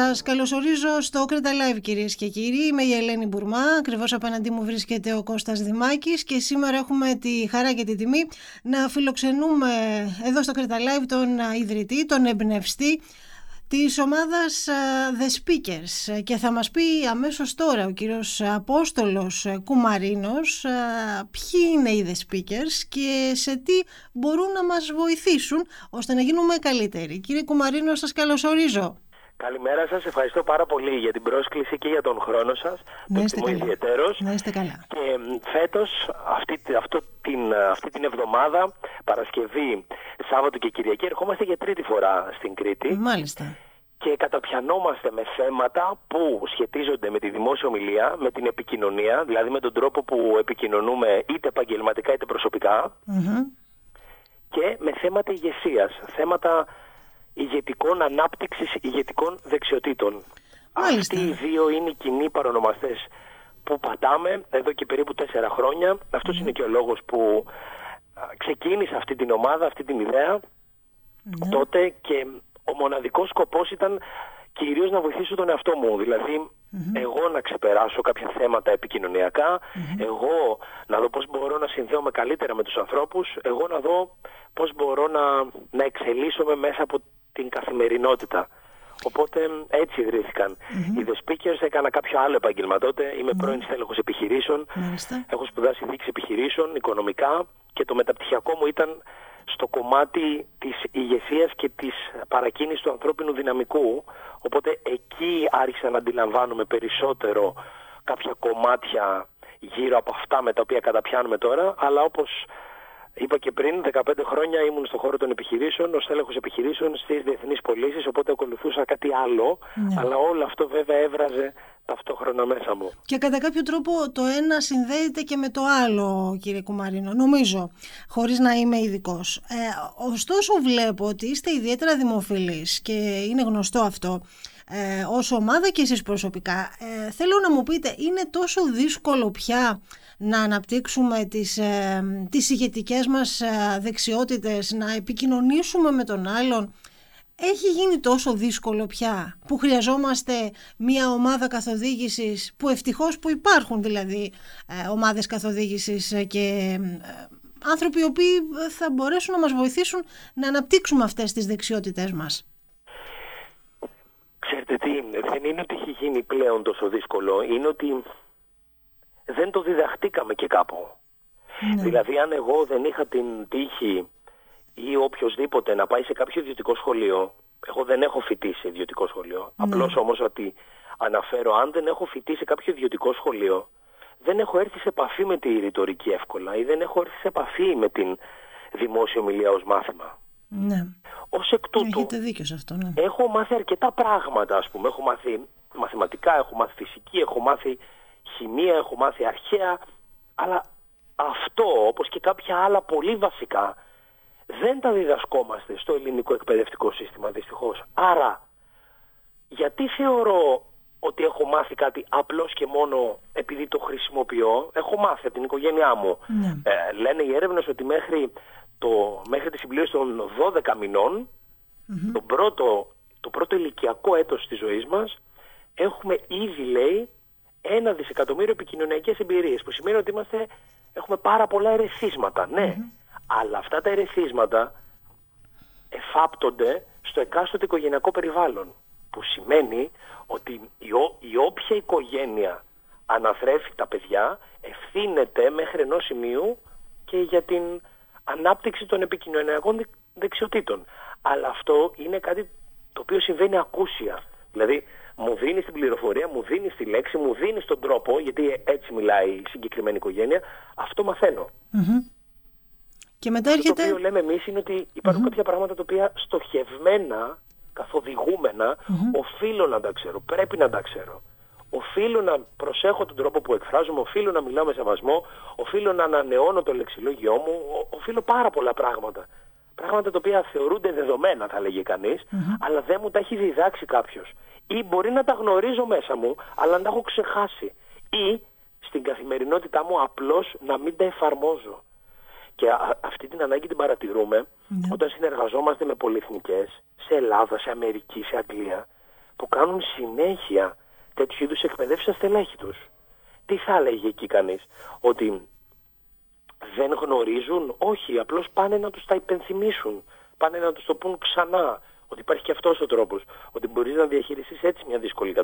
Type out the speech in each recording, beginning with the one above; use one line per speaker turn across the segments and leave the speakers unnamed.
Σας καλωσορίζω στο Κρήτα Live κυρίες και κύριοι. Είμαι η Ελένη Μπουρμά, ακριβώς απέναντί μου βρίσκεται ο Κώστας Δημάκης και σήμερα έχουμε τη χαρά και τη τιμή να φιλοξενούμε εδώ στο Κρήτα Live τον ιδρυτή, τον εμπνευστή της ομάδας The Speakers και θα μας πει αμέσως τώρα ο κύριος Απόστολος Κουμαρίνος ποιοι είναι οι The Speakers και σε τι μπορούν να μας βοηθήσουν ώστε να γίνουμε καλύτεροι. Κύριε Κουμαρίνο σας καλωσορίζω.
Καλημέρα σας, ευχαριστώ πάρα πολύ για την πρόσκληση και για τον χρόνο σας.
Να είστε καλά.
ιδιαίτερος.
Να είστε καλά.
Και φέτος, αυτή, αυτό την, αυτή την εβδομάδα, Παρασκευή, Σάββατο και Κυριακή, ερχόμαστε για τρίτη φορά στην Κρήτη.
Μάλιστα.
Και καταπιανόμαστε με θέματα που σχετίζονται με τη δημόσια ομιλία, με την επικοινωνία, δηλαδή με τον τρόπο που επικοινωνούμε είτε επαγγελματικά είτε προσωπικά, και με θέματα ηγεσίας, θέματα ηγετικών ανάπτυξης ηγετικών δεξιοτήτων.
Μάλιστα.
Αυτοί οι δύο είναι οι κοινοί παρονομαστές που πατάμε εδώ και περίπου τέσσερα χρόνια. Αυτός είναι και ο λόγος που α, ξεκίνησα αυτή την ομάδα, αυτή την ιδέα τότε και ο μοναδικός σκοπός ήταν κυρίως να βοηθήσω τον εαυτό μου. δηλαδη εγώ να ξεπεράσω κάποια θέματα επικοινωνιακά, εγώ να δω πώς μπορώ να συνδέομαι καλύτερα με τους ανθρώπους, εγώ να δω πώς μπορώ να, να εξελίσσομαι μέσα από την καθημερινότητα. Οπότε έτσι ιδρύθηκαν. Οι The Speakers έκανα κάποιο άλλο επάγγελμα τότε. Είμαι πρώην στέλεχος επιχειρήσεων.
Μάλιστα.
Έχω σπουδάσει δίκηση επιχειρήσεων, οικονομικά και το μεταπτυχιακό μου ήταν στο κομμάτι της ηγεσίας και της παρακίνησης του ανθρώπινου δυναμικού. Οπότε εκεί άρχισα να αντιλαμβάνομαι περισσότερο κάποια κομμάτια γύρω από αυτά με τα οποία καταπιάνουμε τώρα. Αλλά όπως είπα και πριν, 15 χρόνια ήμουν στον χώρο των επιχειρήσεων, ως τέλεχος επιχειρήσεων στις διεθνείς πωλήσεις, οπότε ακολουθούσα κάτι άλλο. Αλλά όλο αυτό βέβαια έβραζε ταυτόχρονα μέσα μου.
Και κατά κάποιο τρόπο το ένα συνδέεται και με το άλλο, κύριε Κουμαρίνο, νομίζω, χωρίς να είμαι ειδικός. Ε, ωστόσο βλέπω ότι είστε ιδιαίτερα δημοφιλείς και είναι γνωστό αυτό ε, ως ομάδα και εσείς προσωπικά. Ε, θέλω να μου πείτε, είναι τόσο δύσκολο πια να αναπτύξουμε τις, ε, τις ηγετικές μας ε, δεξιότητες, να επικοινωνήσουμε με τον άλλον έχει γίνει τόσο δύσκολο πια που χρειαζόμαστε μια ομάδα καθοδήγησης που ευτυχώς που υπάρχουν δηλαδή ε, ομάδες καθοδήγησης και ε, άνθρωποι οι οποίοι θα μπορέσουν να μας βοηθήσουν να αναπτύξουμε αυτές τις δεξιότητές μας.
Ξέρετε τι, δεν είναι ότι έχει γίνει πλέον τόσο δύσκολο, είναι ότι δεν το διδαχτήκαμε και κάπου.
Ναι.
Δηλαδή αν εγώ δεν είχα την τύχη ή οποιοδήποτε να πάει σε κάποιο ιδιωτικό σχολείο. Εγώ δεν έχω φοιτήσει σε ιδιωτικό σχολείο.
Ναι.
Απλώς όμως ότι αναφέρω, αν δεν έχω φοιτήσει σε κάποιο ιδιωτικό σχολείο, δεν έχω έρθει σε επαφή με τη ρητορική εύκολα ή δεν έχω έρθει σε επαφή με την δημόσια ομιλία ως μάθημα.
Ναι.
Ως εκ τούτου,
Έχετε δίκιο σε αυτό, ναι.
έχω μάθει αρκετά πράγματα, ας πούμε. Έχω μάθει μαθηματικά, έχω μάθει φυσική, έχω μάθει χημεία, έχω μάθει αρχαία. Αλλά αυτό, όπως και κάποια άλλα πολύ βασικά, δεν τα διδασκόμαστε στο ελληνικό εκπαιδευτικό σύστημα δυστυχώς. Άρα, γιατί θεωρώ ότι έχω μάθει κάτι απλώς και μόνο επειδή το χρησιμοποιώ, έχω μάθει από την οικογένειά μου.
Ναι.
Ε, λένε οι έρευνες ότι μέχρι, το, μέχρι τη συμπλήρωση των 12 μηνων το, πρώτο, το πρώτο ηλικιακό έτος της ζωής μας, έχουμε ήδη, λέει, ένα δισεκατομμύριο επικοινωνιακές εμπειρίες, που σημαίνει ότι είμαστε, έχουμε πάρα πολλά ερεθίσματα, ναι. Αλλά αυτά τα ερεθίσματα εφάπτονται στο εκάστοτε οικογενειακό περιβάλλον. Που σημαίνει ότι η, ό, η όποια οικογένεια αναθρέφει τα παιδιά ευθύνεται μέχρι ενός σημείου και για την ανάπτυξη των επικοινωνιακών δεξ- δεξιοτήτων. Αλλά αυτό είναι κάτι το οποίο συμβαίνει ακούσια. Δηλαδή μου δίνεις την πληροφορία, μου δίνεις τη λέξη, μου δίνεις τον τρόπο, γιατί έτσι μιλάει η συγκεκριμένη οικογένεια, αυτό μαθαίνω.
Μμμ. Και μετά
Αυτό το
έρχεται...
οποίο λέμε εμείς είναι ότι υπάρχουν κάποια πράγματα τα οποία στοχευμένα, καθοδηγούμενα, οφείλω να τα ξέρω, πρέπει να τα ξέρω. Οφείλω να προσέχω τον τρόπο που εκφράζομαι, οφείλω να μιλάω με σεβασμό, οφείλω να ανανεώνω το λεξιλόγιό μου, ο- οφείλω πάρα πολλά πράγματα. Πράγματα τα οποία θεωρούνται δεδομένα, θα λέγει κανείς, αλλά δεν μου τα έχει διδάξει κάποιος. Ή μπορεί να τα γνωρίζω μέσα μου, αλλά να τα έχω ξεχάσει. Ή στην καθημερινότητά μου απλώς να μην τα εφαρμόζω. Και α- αυτή την ανάγκη την παρατηρούμε όταν συνεργαζόμαστε με πολυεθνικές σε Ελλάδα, σε Αμερική, σε Αγγλία που κάνουν συνέχεια τέτοιου είδους εκπαιδεύσεις στα στελέχη τους. Τι θα έλεγε εκεί κανείς, ότι δεν γνωρίζουν, όχι, απλώς πάνε να τους τα υπενθυμίσουν, πάνε να τους το πούν ξανά, ότι υπάρχει και αυτός ο τρόπος, ότι μπορείς να διαχειριστείς έτσι μια δύσκολη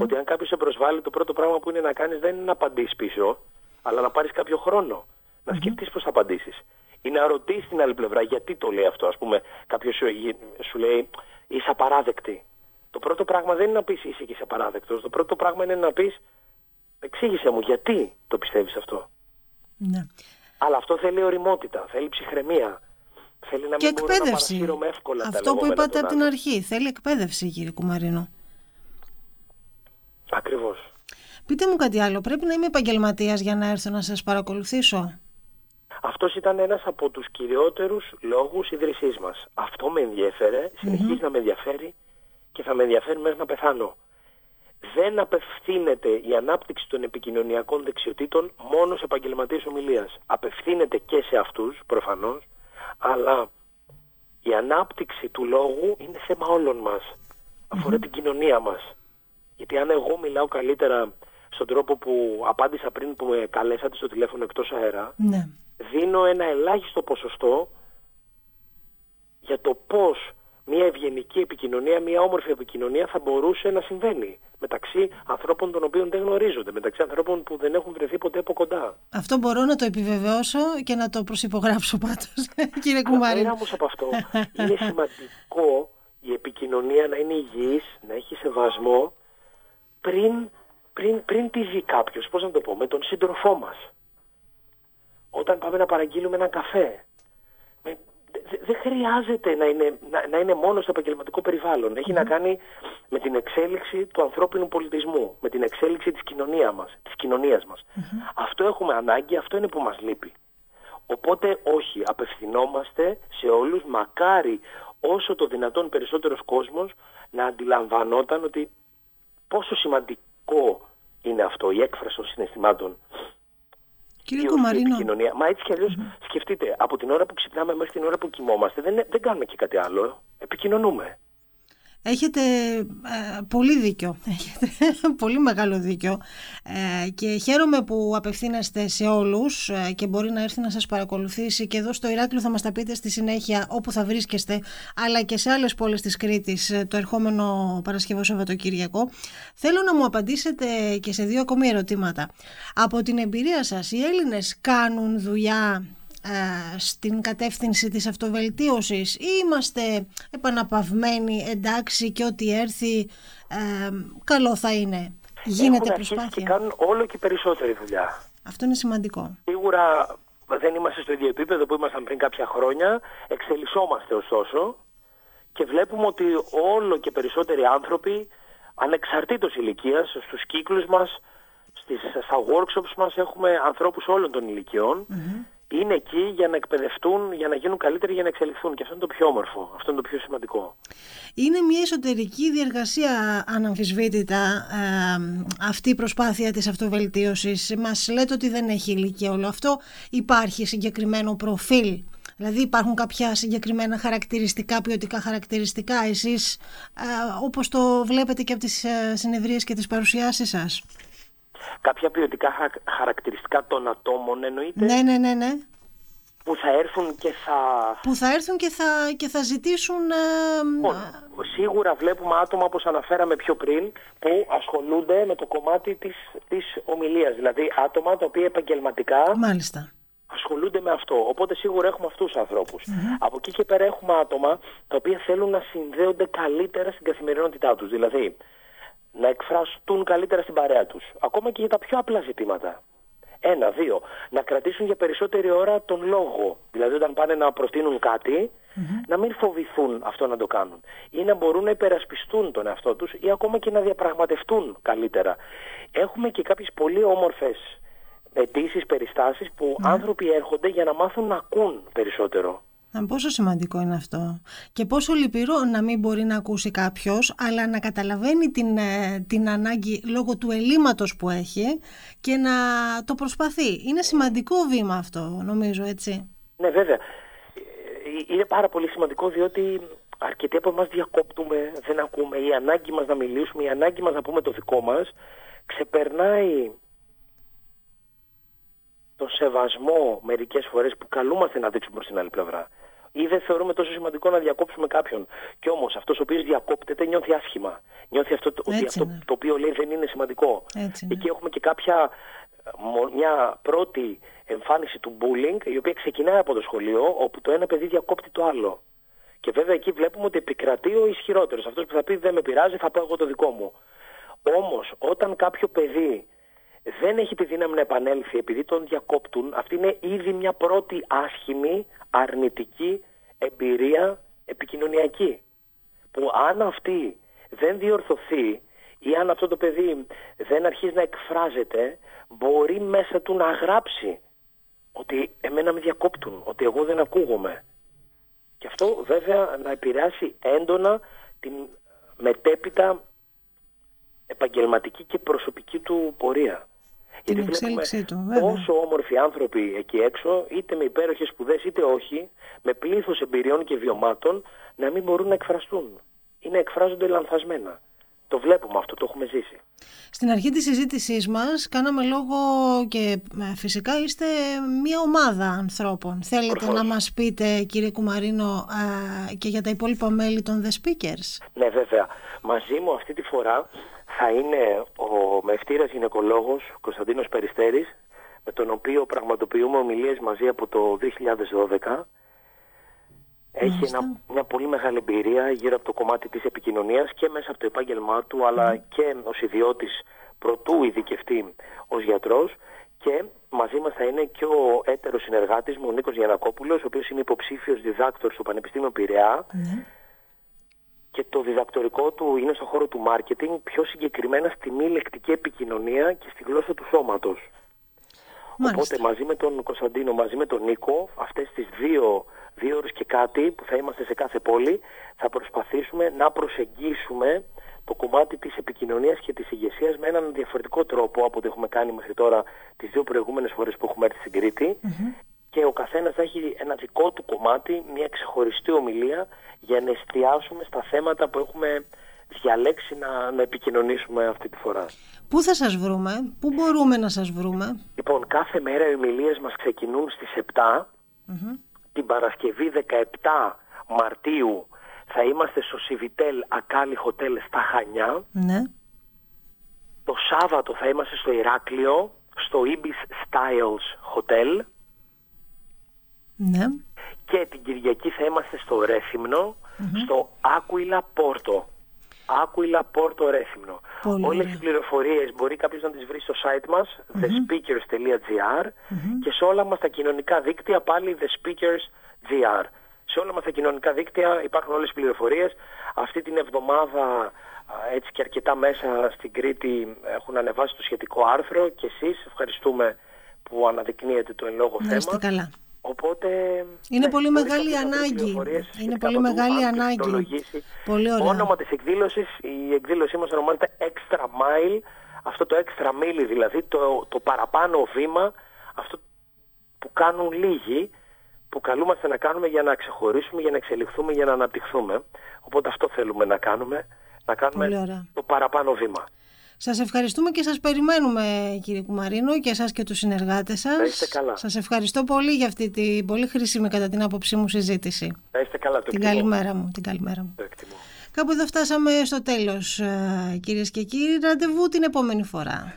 ότι αν κάποιος σε προσβάλλει το πρώτο πράγμα που είναι να κάνεις δεν είναι να απαντήσεις πίσω, αλλά να πάρεις κάποιο χρόνο, να σκεφτείς πώς θα απαντήσεις. Ή να ρωτήσεις την άλλη πλευρά γιατί το λέει αυτό, ας πούμε κάποιος σου, σου λέει είσαι απαράδεκτη. Το πρώτο πράγμα δεν είναι να πεις είσαι και είσαι απαράδεκτος, το πρώτο πράγμα είναι να πεις εξήγησε μου γιατί το πιστεύεις αυτό.
Ναι.
Αλλά αυτό θέλει οριμότητα, θέλει ψυχραιμία. Θέλει να
και
μην
εκπαίδευση.
μπορώ να εύκολα
Αυτό που είπατε από την αρχή. Θέλει εκπαίδευση, κύριε Κουμαρίνο.
Ακριβώς.
Πείτε μου κάτι άλλο. Πρέπει να είμαι επαγγελματίας για να έρθω να σας παρακολουθήσω.
Αυτός ήταν ένας από τους κυριότερους λόγους ίδρυσής μας. Αυτό με ενδιέφερε, να με ενδιαφέρει και θα με ενδιαφέρει μέχρι να πεθάνω δεν απευθύνεται η ανάπτυξη των επικοινωνιακών δεξιοτήτων μόνο σε επαγγελματίες ομιλίας. Απευθύνεται και σε αυτούς προφανώς, αλλά η ανάπτυξη του λόγου είναι θέμα όλων μας. την κοινωνία μας. Γιατί αν εγώ μιλάω καλύτερα στον τρόπο που απάντησα πριν που με καλέσατε στο τηλέφωνο εκτός αέρα,
ναι.
δίνω ένα ελάχιστο ποσοστό για το πώς μια ευγενική επικοινωνία, μια όμορφη επικοινωνία θα μπορούσε να συμβαίνει μεταξύ ανθρώπων των οποίων δεν γνωρίζονται, μεταξύ ανθρώπων που δεν έχουν βρεθεί ποτέ από κοντά.
Αυτό μπορώ να το επιβεβαιώσω και να το προσυπογράψω πάντως, κύριε Κουμάρη.
Πέρα όμως από αυτό, είναι σημαντικό η επικοινωνία να είναι υγιής, να έχει σεβασμό πριν, πριν, πριν τη δει κάποιος, πώς να το πω, με τον σύντροφό μας. Όταν πάμε να παραγγείλουμε ένα καφέ, δεν χρειάζεται να είναι, να, να είναι μόνο στο επαγγελματικό περιβάλλον. Έχει να κάνει με την εξέλιξη του ανθρώπινου πολιτισμού, με την εξέλιξη της κοινωνίας μας. Της κοινωνίας μας. Αυτό έχουμε ανάγκη, αυτό είναι που μας λείπει. Οπότε όχι, απευθυνόμαστε σε όλους, μακάρι όσο το δυνατόν περισσότερος κόσμος να αντιλαμβανόταν ότι πόσο σημαντικό είναι αυτό, η έκφραση των συναισθημάτων
Κύριε Κουμαρίνο.
Κοινωνία. Μα έτσι κι αλλιως σκεφτείτε, από την ώρα που ξυπνάμε μέχρι την ώρα που κοιμόμαστε δεν, δεν κάνουμε και κάτι άλλο. Επικοινωνούμε.
Έχετε ε, πολύ δίκιο, έχετε πολύ μεγάλο δίκιο ε, και χαίρομαι που απευθύνεστε σε όλους ε, και μπορεί να έρθει να σας παρακολουθήσει και εδώ στο Ηράκλειο θα μας τα πείτε στη συνέχεια όπου θα βρίσκεστε αλλά και σε άλλες πόλεις της Κρήτης το ερχόμενο Παρασκευό Σαββατοκύριακο. Θέλω να μου απαντήσετε και σε δύο ακόμη ερωτήματα. Από την εμπειρία σας, οι Έλληνες κάνουν δουλειά ε, στην κατεύθυνση της αυτοβελτίωσης ή είμαστε επαναπαυμένοι εντάξει και ό,τι έρθει ε, καλό θα είναι. Γίνεται
Έχουν
προσπάθεια.
και κάνουν όλο και περισσότερη δουλειά.
Αυτό είναι σημαντικό.
Σίγουρα δεν είμαστε στο ίδιο επίπεδο που ήμασταν πριν κάποια χρόνια. Εξελισσόμαστε ωστόσο και βλέπουμε ότι όλο και περισσότεροι άνθρωποι ανεξαρτήτως ηλικίας στους κύκλους μας στις, στα workshops μας έχουμε ανθρώπους όλων των ηλικιων είναι εκεί για να εκπαιδευτούν, για να γίνουν καλύτεροι, για να εξελιχθούν. Και αυτό είναι το πιο όμορφο, αυτό είναι το πιο σημαντικό.
Είναι μια εσωτερική διεργασία αναμφισβήτητα αυτή η προσπάθεια της αυτοβελτίωσης. Μας λέτε ότι δεν έχει ηλικία όλο αυτό. Υπάρχει συγκεκριμένο προφίλ Δηλαδή υπάρχουν κάποια συγκεκριμένα χαρακτηριστικά, ποιοτικά χαρακτηριστικά εσείς ε, όπως το βλέπετε και από τις ε, συνεδρίες και τις παρουσιάσεις σας
κάποια ποιοτικά χαρακτηριστικά των ατόμων εννοείται.
Ναι, ναι, ναι, ναι.
Που θα έρθουν και θα...
Που θα έρθουν και θα, και θα ζητήσουν... Ε,
λοιπόν, σίγουρα βλέπουμε άτομα όπως αναφέραμε πιο πριν που ασχολούνται με το κομμάτι της, της ομιλίας. Δηλαδή άτομα τα οποία επαγγελματικά...
Μάλιστα
ασχολούνται με αυτό. Οπότε σίγουρα έχουμε αυτούς τους ανθρωπους Από εκεί και πέρα έχουμε άτομα τα οποία θέλουν να συνδέονται καλύτερα στην καθημερινότητά τους. Δηλαδή να εκφραστούν καλύτερα στην παρέα τους. Ακόμα και για τα πιο απλά ζητήματα. Ένα, δύο. Να κρατήσουν για περισσότερη ώρα τον λόγο. Δηλαδή όταν πάνε να προτείνουν να μην φοβηθούν αυτό να το κάνουν. Ή να μπορούν να υπερασπιστούν τον εαυτό τους ή ακόμα και να διαπραγματευτούν καλύτερα. Έχουμε και κάποιες πολύ όμορφες αιτήσεις, περιστάσεις που ναι. άνθρωποι έρχονται για να μάθουν να ακούν περισσότερο.
Πόσο σημαντικό είναι αυτό και πόσο λυπηρό να μην μπορεί να ακούσει κάποιος αλλά να καταλαβαίνει την, ε, την ανάγκη λόγω του ελλείμματος που έχει και να το προσπαθεί. Είναι σημαντικό βήμα αυτό νομίζω έτσι.
Ναι βέβαια. Ε, είναι πάρα πολύ σημαντικό διότι αρκετοί από εμάς διακόπτουμε, δεν ακούμε. Η ανάγκη μας να μιλήσουμε, η ανάγκη μας να πούμε το δικό μας ξεπερνάει τον σεβασμό μερικές φορές που καλούμαστε να δείξουμε προς την άλλη πλευρά. Ή δεν θεωρούμε τόσο σημαντικό να διακόψουμε κάποιον. Και όμως αυτός ο οποίος διακόπτεται νιώθει άσχημα. Νιώθει αυτό, ότι αυτό το οποίο λέει δεν είναι σημαντικό.
Έτσι
Εκεί έχουμε και κάποια μια πρώτη εμφάνιση του bullying η οποία ξεκινάει από το σχολείο όπου το ένα παιδί διακόπτει το άλλο. Και βέβαια εκεί βλέπουμε ότι επικρατεί ο ισχυρότερος. Αυτός που θα πει δεν με πειράζει θα πω εγώ το δικό μου. Όμως όταν κάποιο παιδί δεν έχει τη δύναμη να επανέλθει επειδή τον διακόπτουν, αυτή είναι ήδη μια πρώτη άσχημη, αρνητική εμπειρία επικοινωνιακή. Που αν αυτή δεν διορθωθεί ή αν αυτό το παιδί δεν αρχίζει να εκφράζεται, μπορεί μέσα του να γράψει ότι εμένα με διακόπτουν, ότι εγώ δεν ακούγομαι. Και αυτό βέβαια να επηρεάσει έντονα την μετέπειτα επαγγελματική και προσωπική του πορεία.
Την Γιατί εξέλιξή του,
βέβαια. Όσο όμορφοι άνθρωποι εκεί έξω, είτε με υπέροχες σπουδές είτε όχι, με πλήθος εμπειριών και βιωμάτων, να μην μπορούν να εκφραστούν ή να εκφράζονται λανθασμένα. Το βλέπουμε αυτό, το έχουμε ζήσει.
Στην αρχή της συζήτησής μας κάναμε λόγο και ε, φυσικά είστε μια ομάδα ανθρώπων. Θέλετε να μας πείτε κύριε Κουμαρίνο και για τα υπόλοιπα μέλη των The Speakers.
Ναι βέβαια. Μαζί μου αυτή τη φορά θα είναι ο μευτήρας γυναικολόγος Κωνσταντίνος Περιστέρης με τον οποίο πραγματοποιούμε ομιλίες μαζί από το 2012 έχει μια πολύ μεγάλη εμπειρία γύρω από το κομμάτι της επικοινωνίας και μέσα από το επάγγελμά του αλλά και ως ιδιώτης προτού ειδικευτεί ως γιατρός. Και μαζί μας θα είναι και ο έτερος συνεργάτης μου, ο Νίκος Γιανακόπουλος, ο οποίος είναι υποψήφιος διδάκτορ στο Πανεπιστήμιο Πειραιά. Ναι. Και το διδακτορικό του είναι στον χώρο του μάρκετινγκ, πιο συγκεκριμένα στη μη λεκτική επικοινωνία και στη γλώσσα του σώματος. Οπότε μαζί με τον Κωνσταντίνο, μαζί με τον Νίκο, αυτές τις δύο δύο ώρες και κάτι που θα είμαστε σε κάθε πόλη, θα προσπαθήσουμε να προσεγγίσουμε το κομμάτι της επικοινωνίας και της ηγεσίας με έναν διαφορετικό τρόπο από ό,τι έχουμε κάνει μέχρι τώρα τις δύο προηγούμενες φορές που έχουμε έρθει στην Κρήτη και ο καθένας θα έχει ένα δικό του κομμάτι, μια ξεχωριστή ομιλία για να εστιάσουμε στα θέματα που έχουμε διαλέξει να, να επικοινωνήσουμε αυτή τη φορά.
Πού θα σας βρούμε, πού μπορούμε να σας βρούμε;
Λοιπόν, κάθε μέρα οι ομιλίες μας ξεκινούν στις 7 την Παρασκευή 17 Μαρτίου θα είμαστε στο Civitel Ακάλι Hotel στα Χανιά.
Ναι.
Το Σάββατο θα είμαστε στο Ηράκλειο, στο Ibis Styles Hotel.
Ναι.
Και την Κυριακή θα είμαστε στο ρεθυμνο στο Aquila Porto. Aquila Porto Ρέθυμνο. Όλες τις πληροφορίες μπορεί κάποιος να τις βρει στο site μας thespeakers.gr και σε όλα μας τα κοινωνικά δίκτυα πάλι thespeakers.gr. Σε όλα μας τα κοινωνικά δίκτυα υπάρχουν όλες τις πληροφορίες. Αυτή την εβδομάδα έτσι και αρκετά μέσα στην Κρήτη έχουν ανεβάσει το σχετικό άρθρο και εσείς ευχαριστούμε που αναδεικνύετε το εν λόγω θέμα.
καλά.
Οπότε,
είναι ναι, πολύ μεγάλη ανάγκη. Είναι πολύ μεγάλη ανάγκη. Πολύ ωραία.
Όνομα της εκδήλωσης, η εκδήλωσή μας ονομάζεται Extra Mile, αυτό το extra mile δηλαδή, το, το παραπάνω βήμα, αυτό που κάνουν λίγοι, που καλούμαστε να κάνουμε για να ξεχωρίσουμε, για να εξελιχθούμε, για να αναπτυχθούμε. Οπότε αυτό θέλουμε να κάνουμε, να κάνουμε το παραπάνω βήμα.
Σας ευχαριστούμε και σας περιμένουμε κύριε Κουμαρίνο και εσάς και τους συνεργάτες σας.
Να είστε καλά.
Σας ευχαριστώ πολύ για αυτή την πολύ χρήσιμη κατά την άποψή μου συζήτηση.
Να είστε καλά. Το
την καλημέρα μου. Την καλημέρα μου. Κάπου εδώ φτάσαμε στο τέλος ε, κυρίες και κύριοι. Ραντεβού την επόμενη φορά.